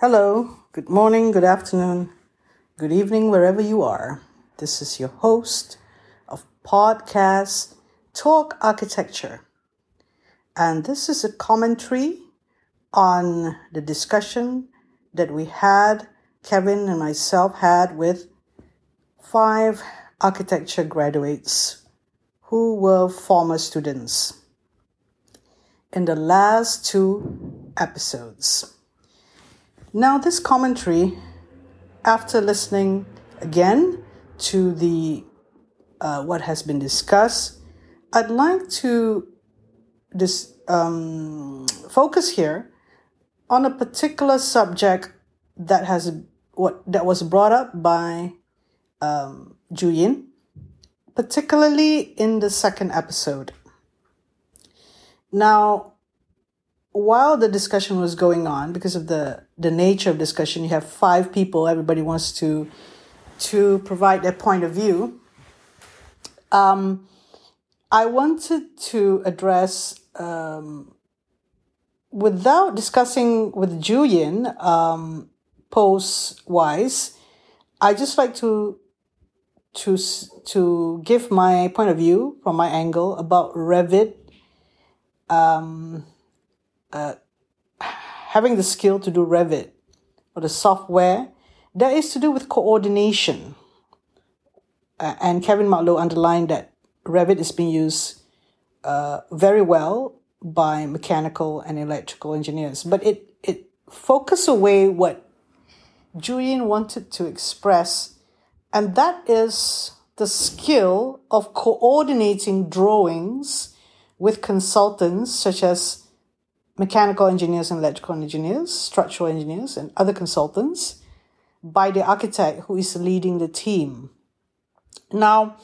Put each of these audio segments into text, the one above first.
Hello, good morning, good afternoon, good evening, wherever you are. This is your host of podcast Talk Architecture. And this is a commentary on the discussion that we had, Kevin and myself had with five architecture graduates who were former students in the last two episodes. Now, this commentary, after listening again to the uh, what has been discussed, I'd like to dis, um, focus here on a particular subject that has what that was brought up by um, Julian, particularly in the second episode. Now, while the discussion was going on, because of the the nature of discussion, you have five people. Everybody wants to to provide their point of view. Um, I wanted to address um, without discussing with Julian um, post wise. I just like to to to give my point of view from my angle about Revit. Um, uh, having the skill to do Revit or the software, that is to do with coordination. Uh, and Kevin Marlowe underlined that Revit is being used uh, very well by mechanical and electrical engineers, but it it focused away what Julian wanted to express, and that is the skill of coordinating drawings with consultants such as mechanical engineers and electrical engineers, structural engineers, and other consultants by the architect who is leading the team. Now,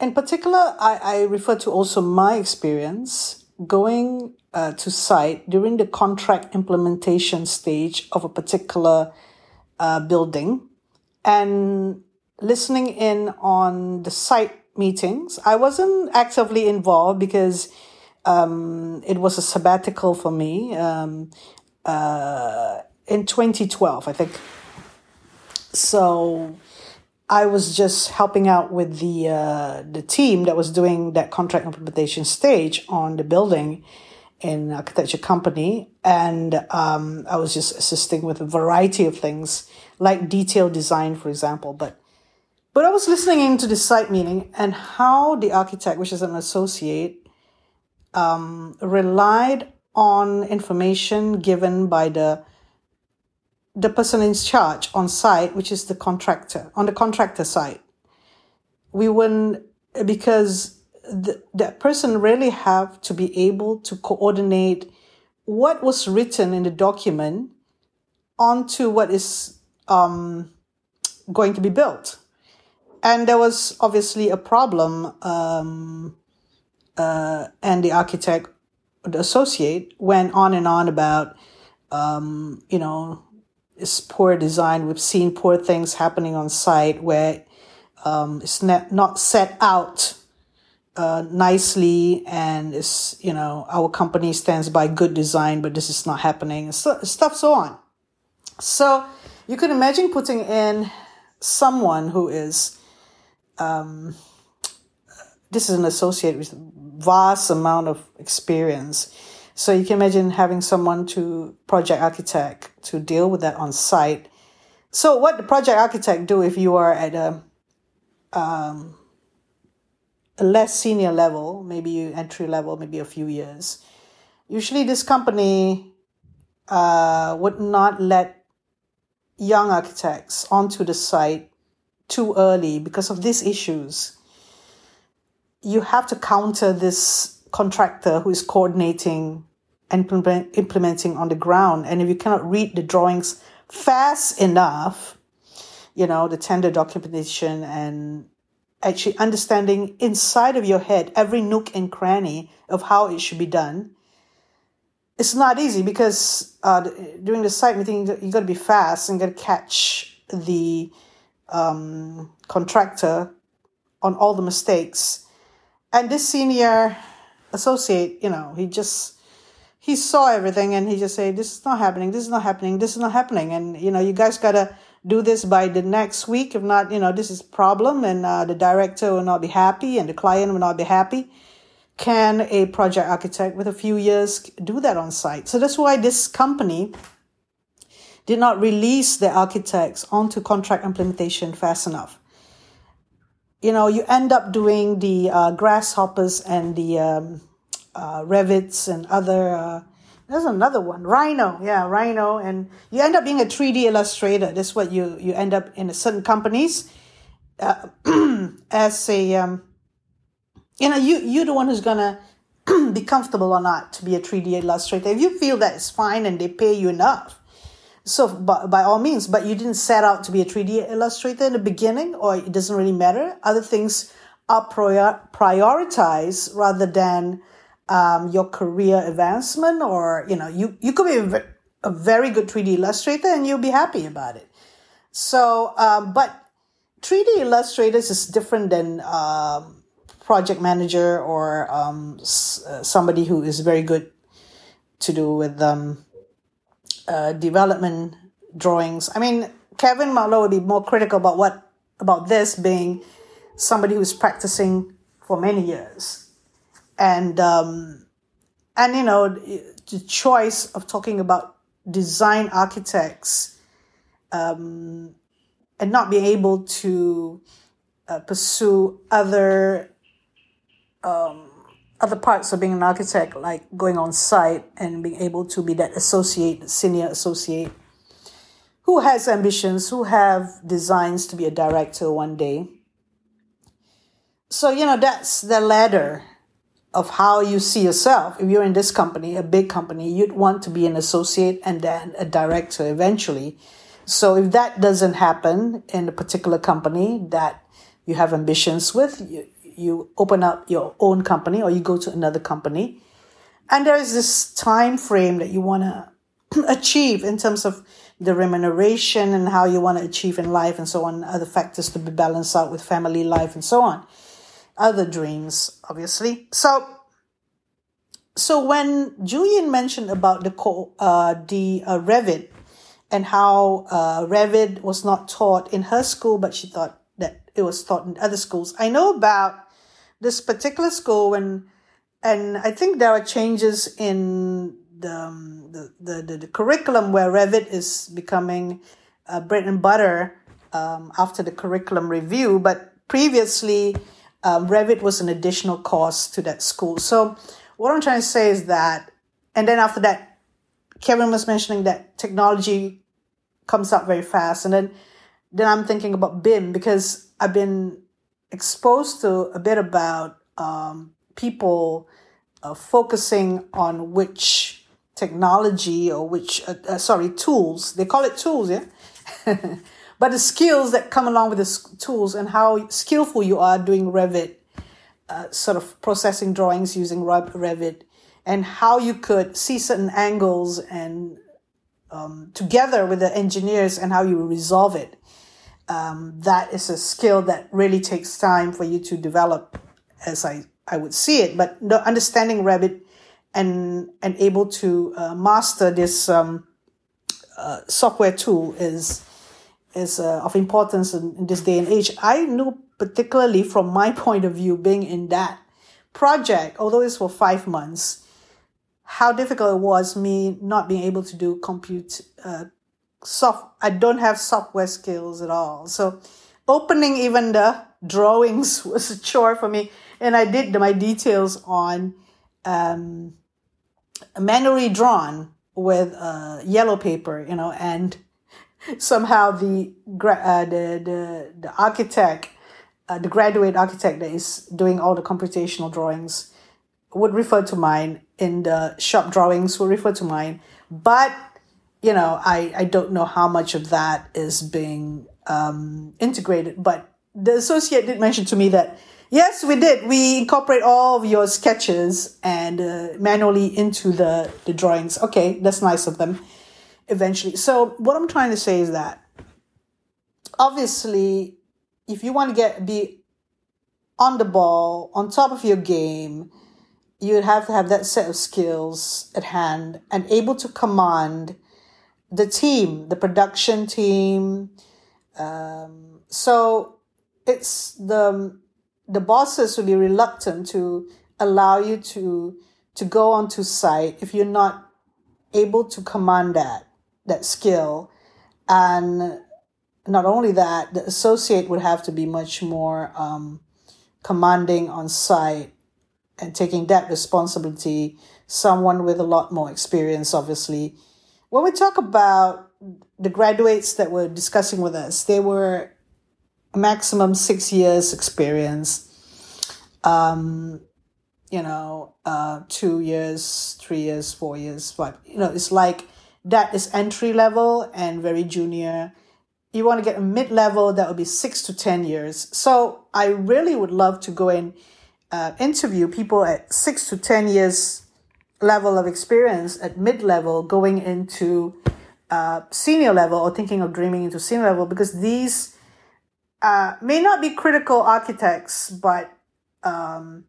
in particular, I, I refer to also my experience going uh, to site during the contract implementation stage of a particular uh, building and listening in on the site meetings. I wasn't actively involved because um, it was a sabbatical for me um, uh, in 2012, I think. So I was just helping out with the uh, the team that was doing that contract implementation stage on the building in architecture company, and um, I was just assisting with a variety of things like detail design, for example. But but I was listening into the site meeting and how the architect, which is an associate, um, relied on information given by the the person in charge on site, which is the contractor on the contractor side. We wouldn't because the, that person really have to be able to coordinate what was written in the document onto what is um, going to be built. And there was obviously a problem um, uh, and the architect, the associate, went on and on about, um, you know, it's poor design. We've seen poor things happening on site where um, it's not, not set out uh, nicely and it's, you know, our company stands by good design, but this is not happening so on. So you could imagine putting in someone who is, um, this is an associate with vast amount of experience. So you can imagine having someone to project architect to deal with that on site. So what the project architect do if you are at a um, a less senior level, maybe you entry level, maybe a few years. Usually, this company uh, would not let young architects onto the site too early because of these issues you have to counter this contractor who is coordinating and implementing on the ground. And if you cannot read the drawings fast enough, you know, the tender documentation and actually understanding inside of your head every nook and cranny of how it should be done. It's not easy because uh, during the site meeting, you got to be fast and got to catch the um, contractor on all the mistakes and this senior associate, you know, he just he saw everything and he just said, "This is not happening. This is not happening. This is not happening." And you know, you guys gotta do this by the next week. If not, you know, this is problem, and uh, the director will not be happy, and the client will not be happy. Can a project architect with a few years do that on site? So that's why this company did not release the architects onto contract implementation fast enough. You know, you end up doing the uh, grasshoppers and the um, uh, Revits and other. Uh, there's another one, Rhino. Yeah, Rhino, and you end up being a 3D illustrator. That's what you you end up in certain companies uh, as a. Um, you know, you you're the one who's gonna be comfortable or not to be a 3D illustrator. If you feel that it's fine and they pay you enough, so by, by all means, but you didn't set out to be a 3D illustrator in the beginning, or it doesn't really matter. Other things are prior, prioritized rather than um, your career advancement, or you know, you you could be a, very good 3D illustrator and you'll be happy about it. So, um, but 3D illustrators is different than um, project manager or um, s- uh, somebody who is very good to do with um, uh, development drawings. I mean, Kevin Marlowe would be more critical about what about this being somebody who's practicing for many years, and um, and you know the choice of talking about design architects um, and not being able to uh, pursue other um, other parts of being an architect, like going on site and being able to be that associate, senior associate, who has ambitions, who have designs to be a director one day. So, you know, that's the ladder of how you see yourself. If you're in this company, a big company, you'd want to be an associate and then a director eventually. So if that doesn't happen in a particular company that you have ambitions with, you, you open up your own company or you go to another company. And there is this time frame that you want to achieve in terms of the remuneration and how you want to achieve in life and so on, other factors to be balanced out with family life and so on. Other dreams, obviously. So, so when Julian mentioned about the co- uh, the uh, Revit and how uh, Revit was not taught in her school, but she thought that it was taught in other schools. I know about this particular school when, and I think there are changes in the, um, the, the, the, the, curriculum where Revit is becoming uh, bread and butter um, after the curriculum review, but previously um, Revit was an additional cost to that school. So what I'm trying to say is that, and then after that, Kevin was mentioning that technology comes up very fast, and then then I'm thinking about BIM because I've been exposed to a bit about um, people uh, focusing on which technology or which uh, uh, sorry tools. They call it tools yeah? But the skills that come along with the tools and how skillful you are doing revit uh, sort of processing drawings using revit and how you could see certain angles and um, together with the engineers and how you resolve it um, that is a skill that really takes time for you to develop, as I, I would see it. But understanding Revit and and able to uh, master this um, uh, software tool is is uh, of importance in, in this day and age. I know particularly from my point of view, being in that project, although it's for five months, how difficult it was me not being able to do compute uh, soft I don't have software skills at all. So opening even the drawings was a chore for me. And I did my details on um, manually drawn with uh, yellow paper, you know, and somehow the uh, the, the the architect, uh, the graduate architect that is doing all the computational drawings, would refer to mine in the shop drawings would refer to mine, but you know, I, I don't know how much of that is being um, integrated, but the associate did mention to me that yes, we did. We incorporate all of your sketches and uh, manually into the, the drawings. Okay, that's nice of them eventually. So, what I'm trying to say is that obviously, if you want to get be on the ball, on top of your game, you'd have to have that set of skills at hand and able to command the team, the production team. Um, so it's the the bosses will be reluctant to allow you to to go onto site if you're not able to command that that skill and not only that the associate would have to be much more um, commanding on site and taking that responsibility someone with a lot more experience obviously when we talk about the graduates that were discussing with us they were maximum six years experience um, you know uh, two years three years four years five you know it's like that is entry level and very junior. You want to get a mid level that would be six to ten years. So i really would love to go and uh, interview people at six to ten years level of experience at mid level going into uh, senior level or thinking of dreaming into senior level because these uh, may not be critical architects but um,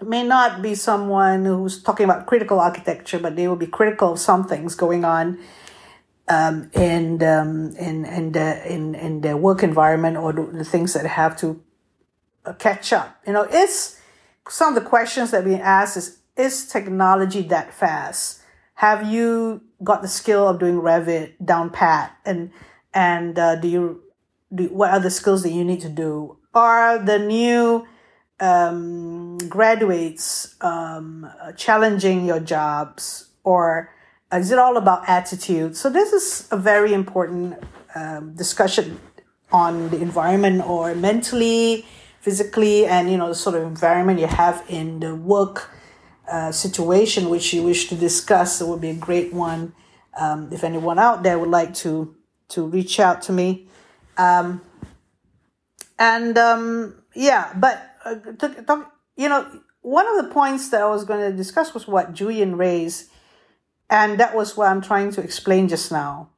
may not be someone who's talking about critical architecture but they will be critical of some things going on um, in, um, in, in, the, in, in their work environment or the, things that have to uh, catch up. You know, it's some of the questions that we ask is, is technology that fast? Have you got the skill of doing Revit down pat? And, and, uh, do you, do, what are the skills that you need to do? Are the new, um, graduates, um, challenging your jobs or is it all about attitude? So this is a very important um, discussion on the environment or mentally, physically, and you know the sort of environment you have in the work uh, situation which you wish to discuss. It would be a great one. Um, if anyone out there would like to to reach out to me, um, and um, yeah, but uh, talk, talk, you know, one of the points that I was going to discuss was what Julian raised and that was what I'm trying to explain just now.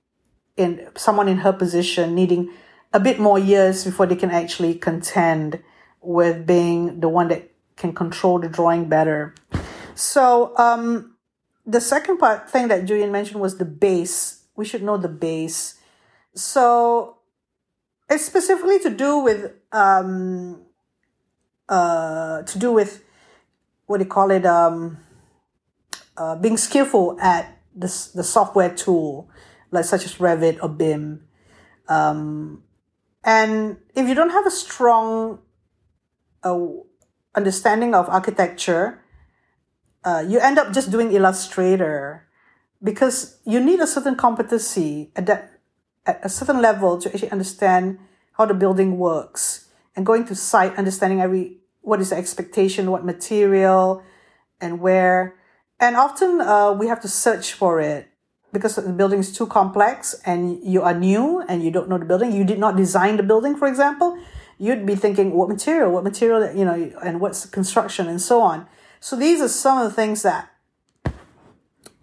In someone in her position needing a bit more years before they can actually contend with being the one that can control the drawing better. So um, the second part thing that Julian mentioned was the base. We should know the base. So it's specifically to do with um, uh, to do with what do you call it? Um, uh, being skillful at this, the software tool, like such as Revit or BIM. Um, and if you don't have a strong uh, understanding of architecture, uh, you end up just doing Illustrator because you need a certain competency at that at a certain level to actually understand how the building works and going to site, understanding every what is the expectation, what material, and where and often uh, we have to search for it because the building is too complex and you are new and you don't know the building. You did not design the building, for example. You'd be thinking what material, what material, you know, and what's the construction and so on. So these are some of the things that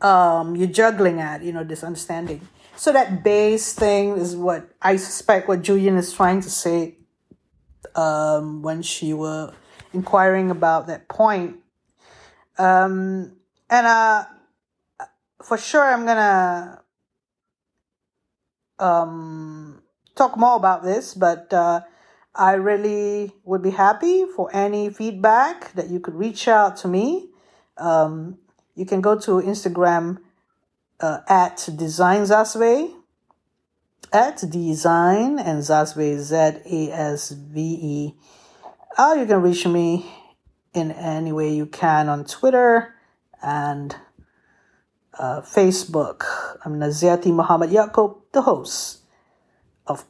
um, you're juggling at, you know, this understanding. So that base thing is what I suspect what Julian is trying to say um, when she were inquiring about that point. Um, and uh, for sure, I'm gonna um, talk more about this, but uh, I really would be happy for any feedback that you could reach out to me. Um, you can go to Instagram uh, at Design Zasve, at Design and Zasve Z A S V E. Or you can reach me in any way you can on Twitter and uh, Facebook. I'm Naziati Muhammad Yaakob, the host of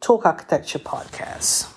Talk Architecture Podcast.